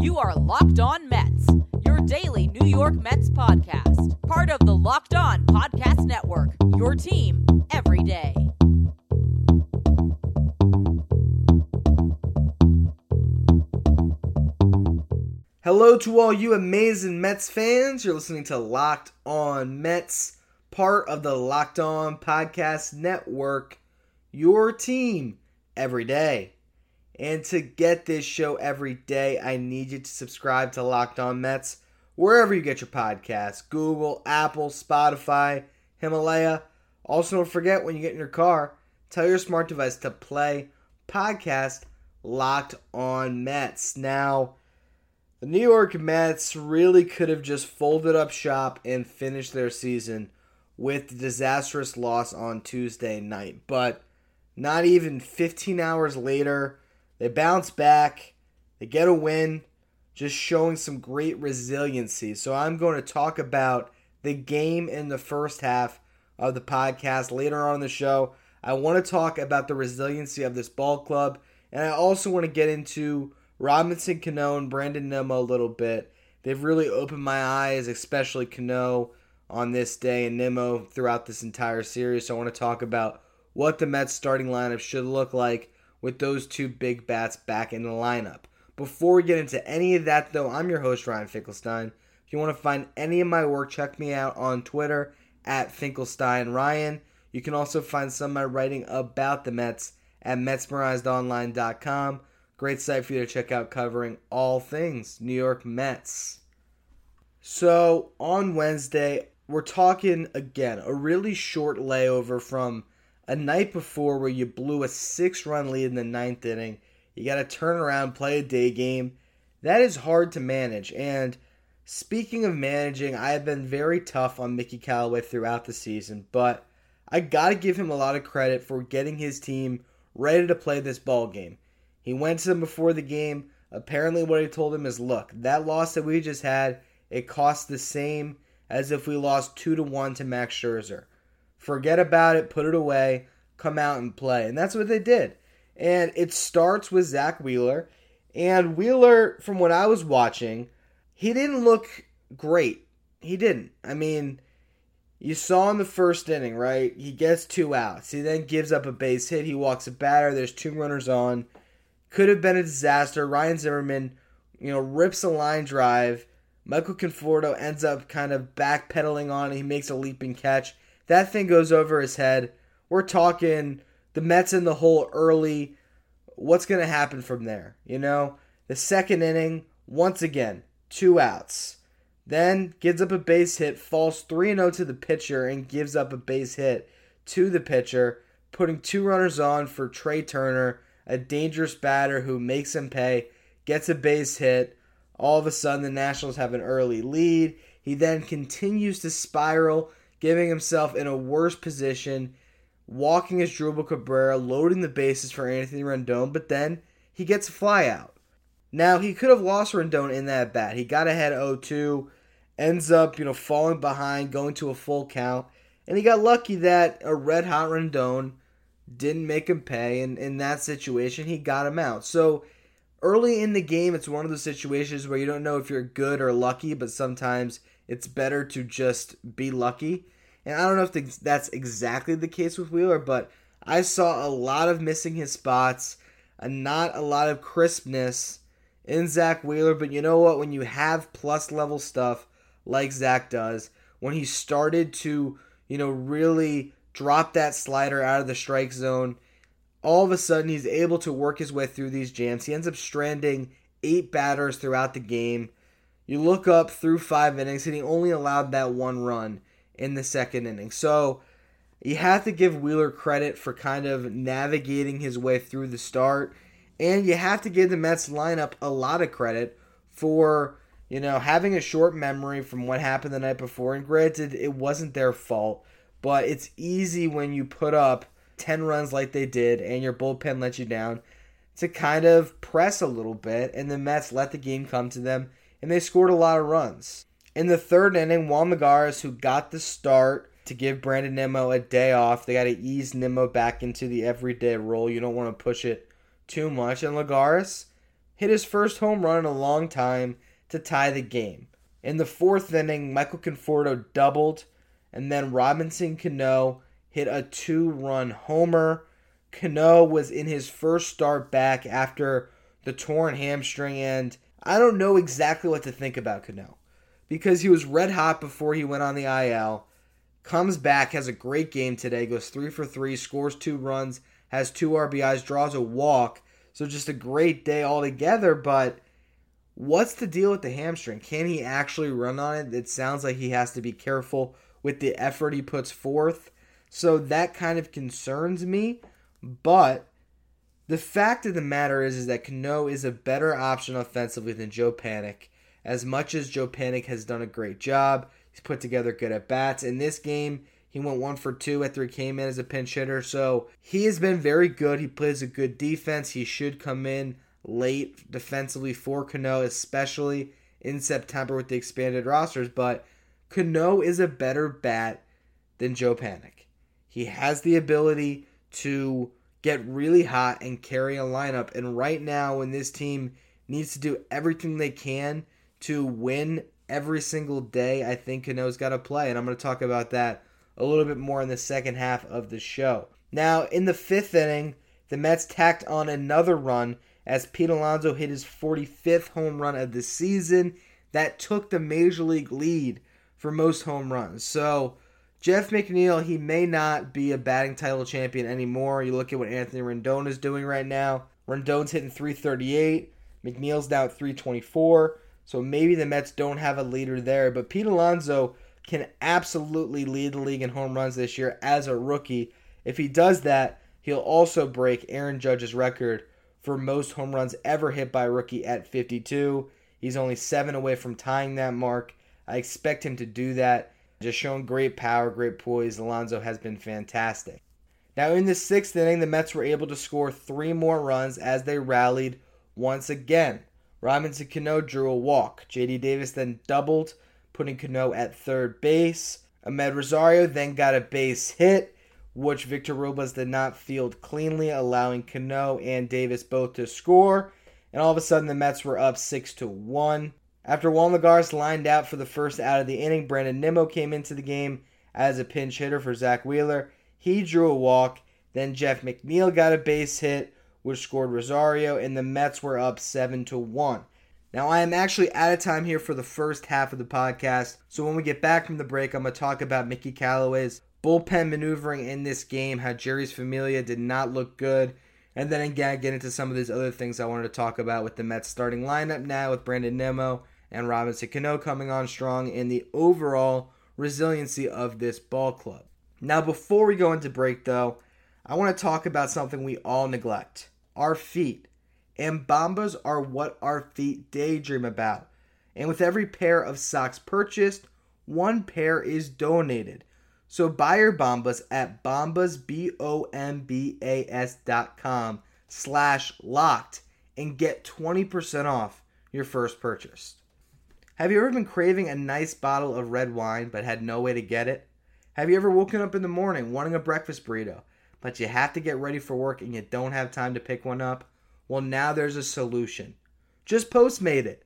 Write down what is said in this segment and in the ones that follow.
You are Locked On Mets, your daily New York Mets podcast. Part of the Locked On Podcast Network, your team every day. Hello to all you amazing Mets fans. You're listening to Locked On Mets, part of the Locked On Podcast Network, your team every day. And to get this show every day, I need you to subscribe to Locked On Mets wherever you get your podcasts Google, Apple, Spotify, Himalaya. Also, don't forget when you get in your car, tell your smart device to play podcast Locked On Mets. Now, the New York Mets really could have just folded up shop and finished their season with the disastrous loss on Tuesday night. But not even 15 hours later, they bounce back, they get a win, just showing some great resiliency. So I'm going to talk about the game in the first half of the podcast later on in the show. I want to talk about the resiliency of this ball club, and I also want to get into Robinson Cano and Brandon Nimmo a little bit. They've really opened my eyes, especially Cano on this day and Nimmo throughout this entire series. So I want to talk about what the Mets starting lineup should look like with those two big bats back in the lineup. Before we get into any of that, though, I'm your host, Ryan Finkelstein. If you want to find any of my work, check me out on Twitter at Finkelstein Ryan. You can also find some of my writing about the Mets at MetsMerizedOnline.com. Great site for you to check out covering all things New York Mets. So on Wednesday, we're talking again a really short layover from a night before where you blew a six run lead in the ninth inning. You got to turn around, play a day game. That is hard to manage. And speaking of managing, I have been very tough on Mickey Callaway throughout the season, but I got to give him a lot of credit for getting his team ready to play this ball game. He went to them before the game. Apparently, what he told him is, "Look, that loss that we just had, it cost the same as if we lost two to one to Max Scherzer. Forget about it, put it away, come out and play." And that's what they did. And it starts with Zack Wheeler. And Wheeler, from what I was watching, he didn't look great. He didn't. I mean, you saw in the first inning, right? He gets two outs. He then gives up a base hit. He walks a batter. There's two runners on. Could have been a disaster. Ryan Zimmerman, you know, rips a line drive. Michael Conforto ends up kind of backpedaling on it. He makes a leaping catch. That thing goes over his head. We're talking the Mets in the hole early. What's going to happen from there? You know, the second inning, once again, two outs. Then gives up a base hit, falls 3 0 to the pitcher, and gives up a base hit to the pitcher, putting two runners on for Trea Turner, a dangerous batter who makes him pay, gets a base hit. All of a sudden, the Nationals have an early lead. He then continues to spiral, giving himself in a worse position walking Asdrubal Cabrera, loading the bases for Anthony Rendon, but then he gets a flyout. Now, he could have lost Rendon in that bat. He got ahead 0-2, ends up, you know, falling behind, going to a full count, and he got lucky that a red-hot Rendon didn't make him pay, and in that situation, he got him out. So, early in the game, it's one of those situations where you don't know if you're good or lucky, but sometimes it's better to just be lucky. And I don't know if that's exactly the case with Wheeler, but I saw a lot of missing his spots, and not a lot of crispness in Zack Wheeler. But you know what? When you have plus level stuff like Zack does, when he started to, you know, really drop that slider out of the strike zone, all of a sudden he's able to work his way through these jams. He ends up stranding eight batters throughout the game. You look up through five innings, and he only allowed that one run in the second inning. So you have to give Wheeler credit for kind of navigating his way through the start. And you have to give the Mets lineup a lot of credit for, you know, having a short memory from what happened the night before. And granted, it wasn't their fault, but it's easy when you put up 10 runs like they did and your bullpen let you down to kind of press a little bit. And the Mets let the game come to them, and they scored a lot of runs. In the third inning, Juan Lagares, who got the start to give Brandon Nimmo a day off, they got to ease Nimmo back into the everyday role. You don't want to push it too much. And Lagares hit his first home run in a long time to tie the game. In the fourth inning, Michael Conforto doubled, and then Robinson Cano hit a two run homer. Cano was in his first start back after the torn hamstring, and I don't know exactly what to think about Cano because he was red hot before he went on the IL. Comes back, has a great game today, goes three for three, scores two runs, has two RBIs, draws a walk. So just a great day altogether. But what's the deal with the hamstring? Can he actually run on it? It sounds like he has to be careful with the effort he puts forth. So that kind of concerns me. But the fact of the matter is, is that Cano is a better option offensively than Joe Panik. As much as Joe Panik has done a great job, he's put together good at bats. In this game, he went one for two after he came in as a pinch hitter. So he has been very good. He plays a good defense. He should come in late defensively for Cano, especially in September with the expanded rosters. But Cano is a better bat than Joe Panik. He has the ability to get really hot and carry a lineup. And right now, when this team needs to do everything they can to win every single day, I think Cano's got to play. And I'm going to talk about that a little bit more in the second half of the show. Now, in the fifth inning, the Mets tacked on another run as Pete Alonso hit his 45th home run of the season. That took the major league lead for most home runs. So, Jeff McNeil, he may not be a batting title champion anymore. You look at what Anthony Rendon is doing right now. Rendon's hitting 338. McNeil's now at 324. So maybe the Mets don't have a leader there. But Pete Alonso can absolutely lead the league in home runs this year as a rookie. If he does that, he'll also break Aaron Judge's record for most home runs ever hit by a rookie at 52. He's only seven away from tying that mark. I expect him to do that. Just showing great power, great poise. Alonso has been fantastic. Now, in the sixth inning, the Mets were able to score three more runs as they rallied once again. Robinson Cano drew a walk. JD Davis then doubled, putting Cano at third base. Amed Rosario then got a base hit, which Victor Robles did not field cleanly, allowing Cano and Davis both to score. And all of a sudden, the Mets were up six to one. After Juan Lagares lined out for the first out of the inning, Brandon Nimmo came into the game as a pinch hitter for Zack Wheeler. He drew a walk. Then Jeff McNeil got a base hit, which scored Rosario, and the Mets were up seven to one. Now, I am actually out of time here for the first half of the podcast. So when we get back from the break, I'm going to talk about Mickey Callaway's bullpen maneuvering in this game, how Jeurys Familia did not look good. And then again, get into some of these other things I wanted to talk about with the Mets starting lineup now with Brandon Nimmo and Robinson Cano coming on strong and the overall resiliency of this ball club. Now, before we go into break, though, I want to talk about something we all neglect our feet and Bombas are what our feet daydream about. And with every pair of socks purchased, one pair is donated. So buy your Bombas at Bombas, B-O-M-B-A-S dot com slash locked and get 20% off your first purchase. Have you ever been craving a nice bottle of red wine but had no way to get it? Have you ever woken up in the morning wanting a breakfast burrito, but you have to get ready for work and you don't have time to pick one up? Well, now there's a solution. Just Postmate it.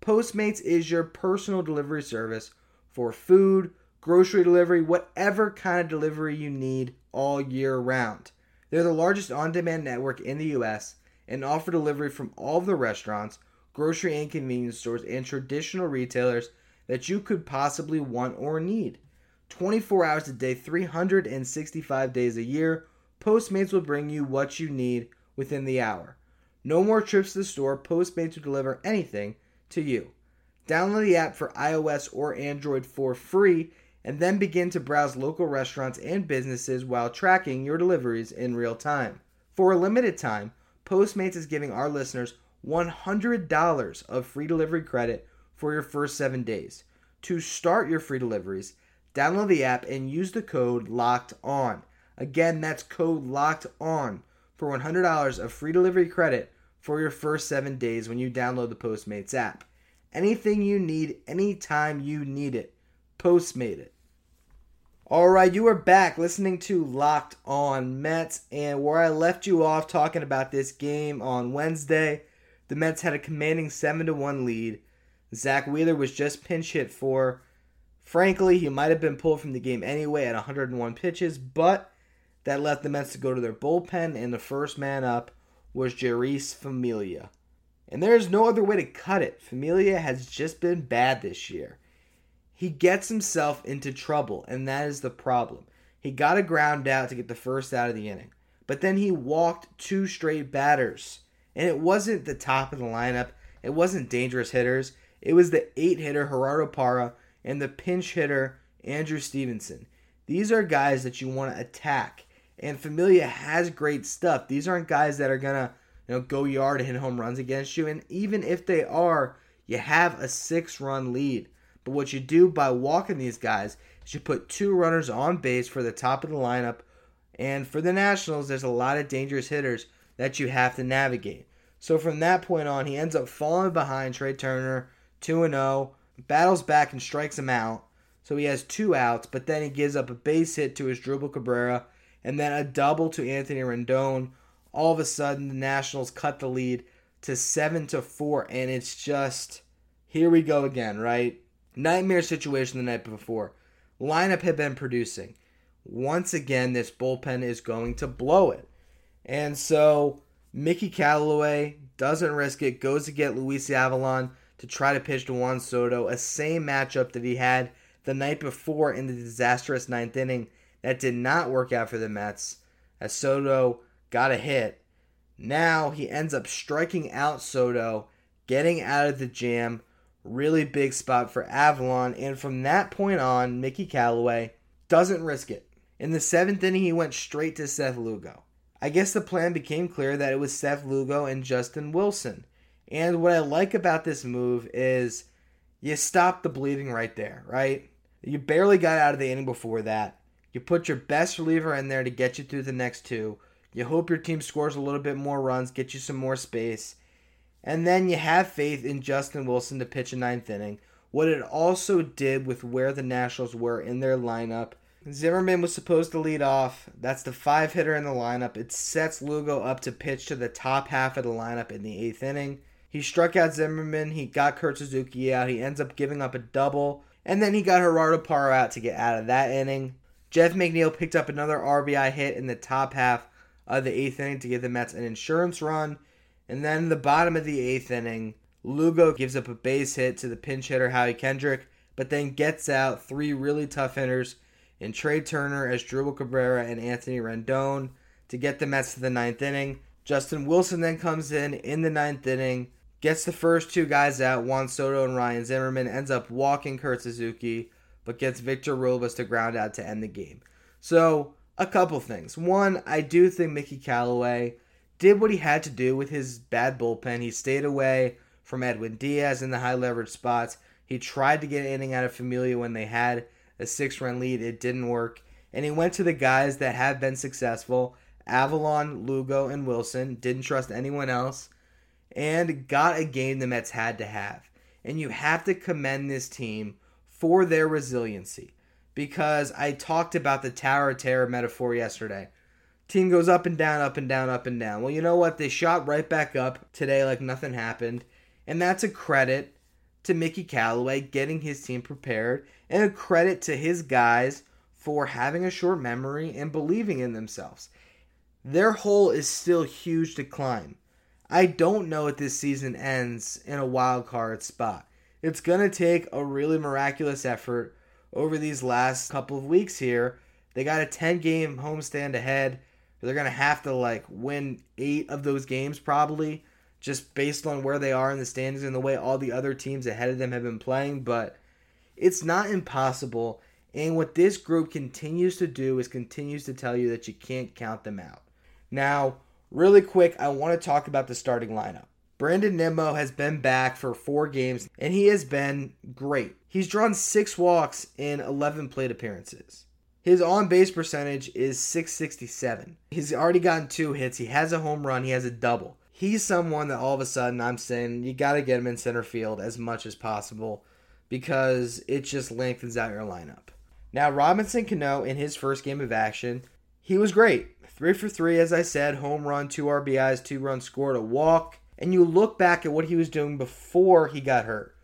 Postmates is your personal delivery service for food, grocery delivery, whatever kind of delivery you need all year round. They're the largest on demand network in the US and offer delivery from all of the restaurants, grocery and convenience stores, and traditional retailers that you could possibly want or need. 24 hours a day, 365 days a year, Postmates will bring you what you need within the hour. No more trips to the store, Postmates will deliver anything to you. Download the app for iOS or Android for free and then begin to browse local restaurants and businesses while tracking your deliveries in real time. For a limited time, Postmates is giving our listeners $100 of free delivery credit for your first seven days. To start your free deliveries, download the app and use the code LOCKED ON. Again, that's code LOCKED ON for $100 of free delivery credit for your first seven days when you download the Postmates app. Anything you need, anytime you need it, Postmate it. All right, you are back listening to Locked On Mets, and where I left you off talking about this game on Wednesday, the Mets had a commanding 7 to 1 lead. Zack Wheeler was just pinch hit for. Frankly, he might have been pulled from the game anyway at 101 pitches, but that left the Mets to go to their bullpen, and the first man up was Jeurys Familia. And there's no other way to cut it. Familia has just been bad this year. He gets himself into trouble, and that is the problem. He got a ground out to get the first out of the inning, but then he walked two straight batters. And it wasn't the top of the lineup, it wasn't dangerous hitters. It was the eight hitter Gerardo Parra and the pinch hitter Andrew Stevenson. These are guys that you want to attack. And Familia has great stuff. These aren't guys that are gonna, you know, go yard and hit home runs against you. And even if they are, you have a six run lead. But what you do by walking these guys is you put two runners on base for the top of the lineup. And for the Nationals, there's a lot of dangerous hitters that you have to navigate. So from that point on, he ends up falling behind Trea Turner 2 0, battles back and strikes him out. So he has two outs, but then he gives up a base hit to Asdrubal Cabrera and then a double to Anthony Rendon. All of a sudden, the Nationals cut the lead to 7 to 4, and it's just here we go again, right? Nightmare situation the night before. Lineup had been producing. Once again, this bullpen is going to blow it. And so Mickey Callaway doesn't risk it, goes to get Luis Avilan to try to pitch to Juan Soto, a same matchup that he had the night before in the disastrous ninth inning that did not work out for the Mets as Soto got a hit. Now he ends up striking out Soto, getting out of the jam. Really big spot for Avilan. and from that point on, Mickey Callaway doesn't risk it. In the seventh inning, he went straight to Seth Lugo. I guess the plan became clear that it was Seth Lugo and Justin Wilson. And what I like about this move is you stop the bleeding right there, right? You barely got out of the inning before that. You put your best reliever in there to get you through the next two. You hope your team scores a little bit more runs, get you some more space. And then you have faith in Justin Wilson to pitch a ninth inning. What it also did with where the Nationals were in their lineup. Zimmerman was supposed to lead off. That's the five hitter in the lineup. It sets Lugo up to pitch to the top half of the lineup in the eighth inning. He struck out Zimmerman. He got Kurt Suzuki out. He ends up giving up a double. And then he got Gerardo Parra out to get out of that inning. Jeff McNeil picked up another RBI hit in the top half of the eighth inning to give the Mets an insurance run. And then in the bottom of the eighth inning, Lugo gives up a base hit to the pinch hitter Howie Kendrick, but then gets out three really tough hitters in Trea Turner as Asdrubal Cabrera and Anthony Rendon to get the Mets to the ninth inning. Justin Wilson then comes in in the ninth inning Gets the first two guys out, Juan Soto and Ryan Zimmerman, ends up walking Kurt Suzuki, but gets Victor Robles to ground out to end the game. So, a couple things. One, I do think Mickey Callaway did what he had to do with his bad bullpen. He stayed away from Edwin Diaz in the high leverage spots. He tried to get an inning out of Familia when they had a six run lead. It didn't work. And he went to the guys that have been successful Avilan, Lugo, and Wilson. Didn't trust anyone else and got a game the Mets had to have. And you have to commend this team for their resiliency because I talked about the Tower of Terror metaphor yesterday. Team goes up and down, up and down, up and down. Well, you know what? They shot right back up today like nothing happened. And that's a credit to Mickey Callaway getting his team prepared and a credit to his guys for having a short memory and believing in themselves. Their hole is still huge to climb. I don't know if this season ends in a wild card spot. It's going to take a really miraculous effort over these last couple of weeks here. They got a 10 game homestand ahead. They're going to have to like win 8 of those games probably just based on where they are in the standings and the way all the other teams ahead of them have been playing, but it's not impossible. And what this group continues to do is continues to tell you that you can't count them out. Now, Really quick, I want to talk about the starting lineup. Brandon Nimmo has been back for four games, and he has been great. He's drawn six walks in 11 plate appearances. His on base percentage is 667. He's already gotten two hits. He has a home run, he has a double. He's someone that all of a sudden I'm saying you got to get him in center field as much as possible because it just lengthens out your lineup. Now, Robinson Cano, in his first game of action, he was great. Three for three, as I said, home run, two RBIs, two runs scored, a walk. And you look back at what he was doing before he got hurt,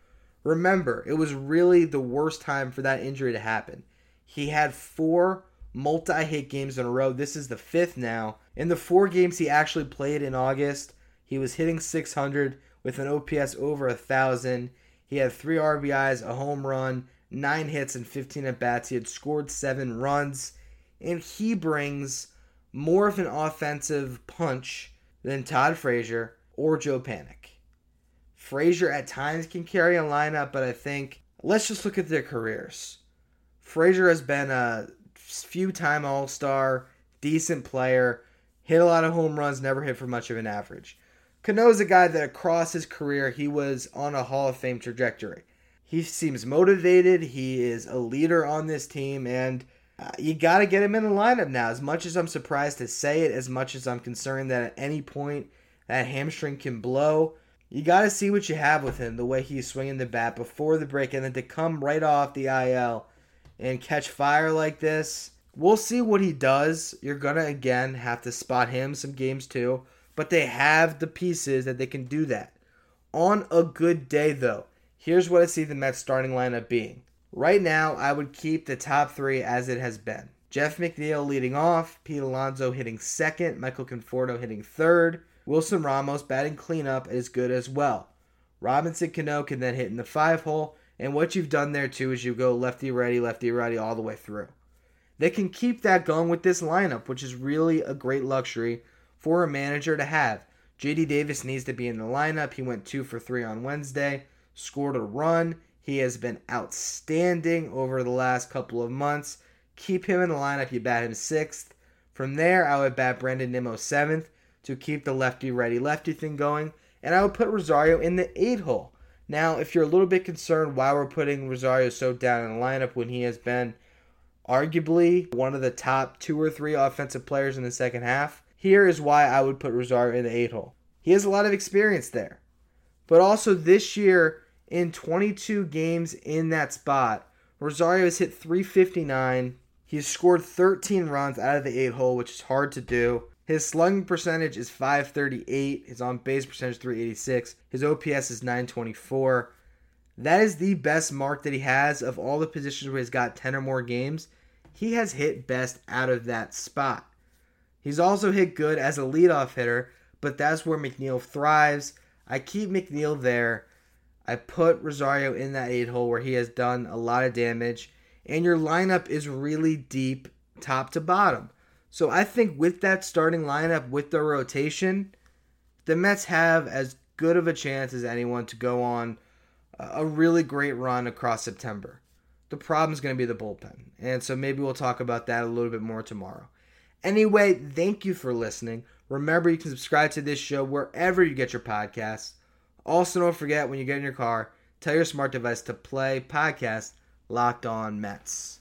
remember, it was really the worst time for that injury to happen. He had four multi hit games in a row. This is the fifth now. In the four games he actually played in August, he was hitting 600 with an OPS over a 1,000. He had three RBIs, a home run, nine hits, and 15 at bats. He had scored seven runs, and he brings more of an offensive punch than Todd Frazier or Joe Panik. Frazier at times can carry a lineup, but I think let's just look at their careers. Frazier has been a few time All Star, decent player, hit a lot of home runs, never hit for much of an average. Cano's a guy that across his career he was on a Hall of Fame trajectory. He seems motivated. He is a leader on this team, and uh, you got to get him in the lineup now. As much as I'm surprised to say it, as much as I'm concerned that at any point that hamstring can blow, you got to see what you have with him. The way he's swinging the bat before the break, and then to come right off the IL and catch fire like this. We'll see what he does. You're gonna again have to spot him some games too but they have the pieces that they can do that. On a good day, though, here's what I see the Mets starting lineup being. Right now, I would keep the top three as it has been. Jeff McNeil leading off, Pete Alonso hitting second, Michael Conforto hitting third, Wilson Ramos batting cleanup is good as well. Robinson Cano can then hit in the five hole, and what you've done there too is you go lefty righty, lefty righty all the way through. They can keep that going with this lineup, which is really a great luxury for a manager to have. JD Davis needs to be in the lineup. He went two for three on Wednesday, scored a run. He has been outstanding over the last couple of months. Keep him in the lineup. You bat him sixth. From there, I would bat Brandon Nimmo seventh to keep the lefty righty lefty thing going. And I would put Rosario in the eight hole. Now, if you're a little bit concerned why we're putting Rosario so down in the lineup when he has been arguably one of the top two or three offensive players in the second half, here is why I would put Rosario in the eight hole. He has a lot of experience there. But also this year, in 22 games in that spot, Rosario has hit 359. He's scored 13 runs out of the eight hole, which is hard to do. His slugging percentage is 538. His on base percentage 386. His OPS is 924. That is the best mark that he has of all the positions where he's got 10 or more games. He has hit best out of that spot. He's also hit good as a leadoff hitter, but that's where McNeil thrives. I keep McNeil there. I put Rosario in that eight hole where he has done a lot of damage, and your lineup is really deep, top to bottom. So I think with that starting lineup, with the rotation, the Mets have as good of a chance as anyone to go on a really great run across September. The problem is going to be the bullpen, and so maybe we'll talk about that a little bit more tomorrow. Anyway, thank you for listening. Remember, you can subscribe to this show wherever you get your podcasts. Also, don't forget when you get in your car, tell your smart device to play podcast Locked On Mets.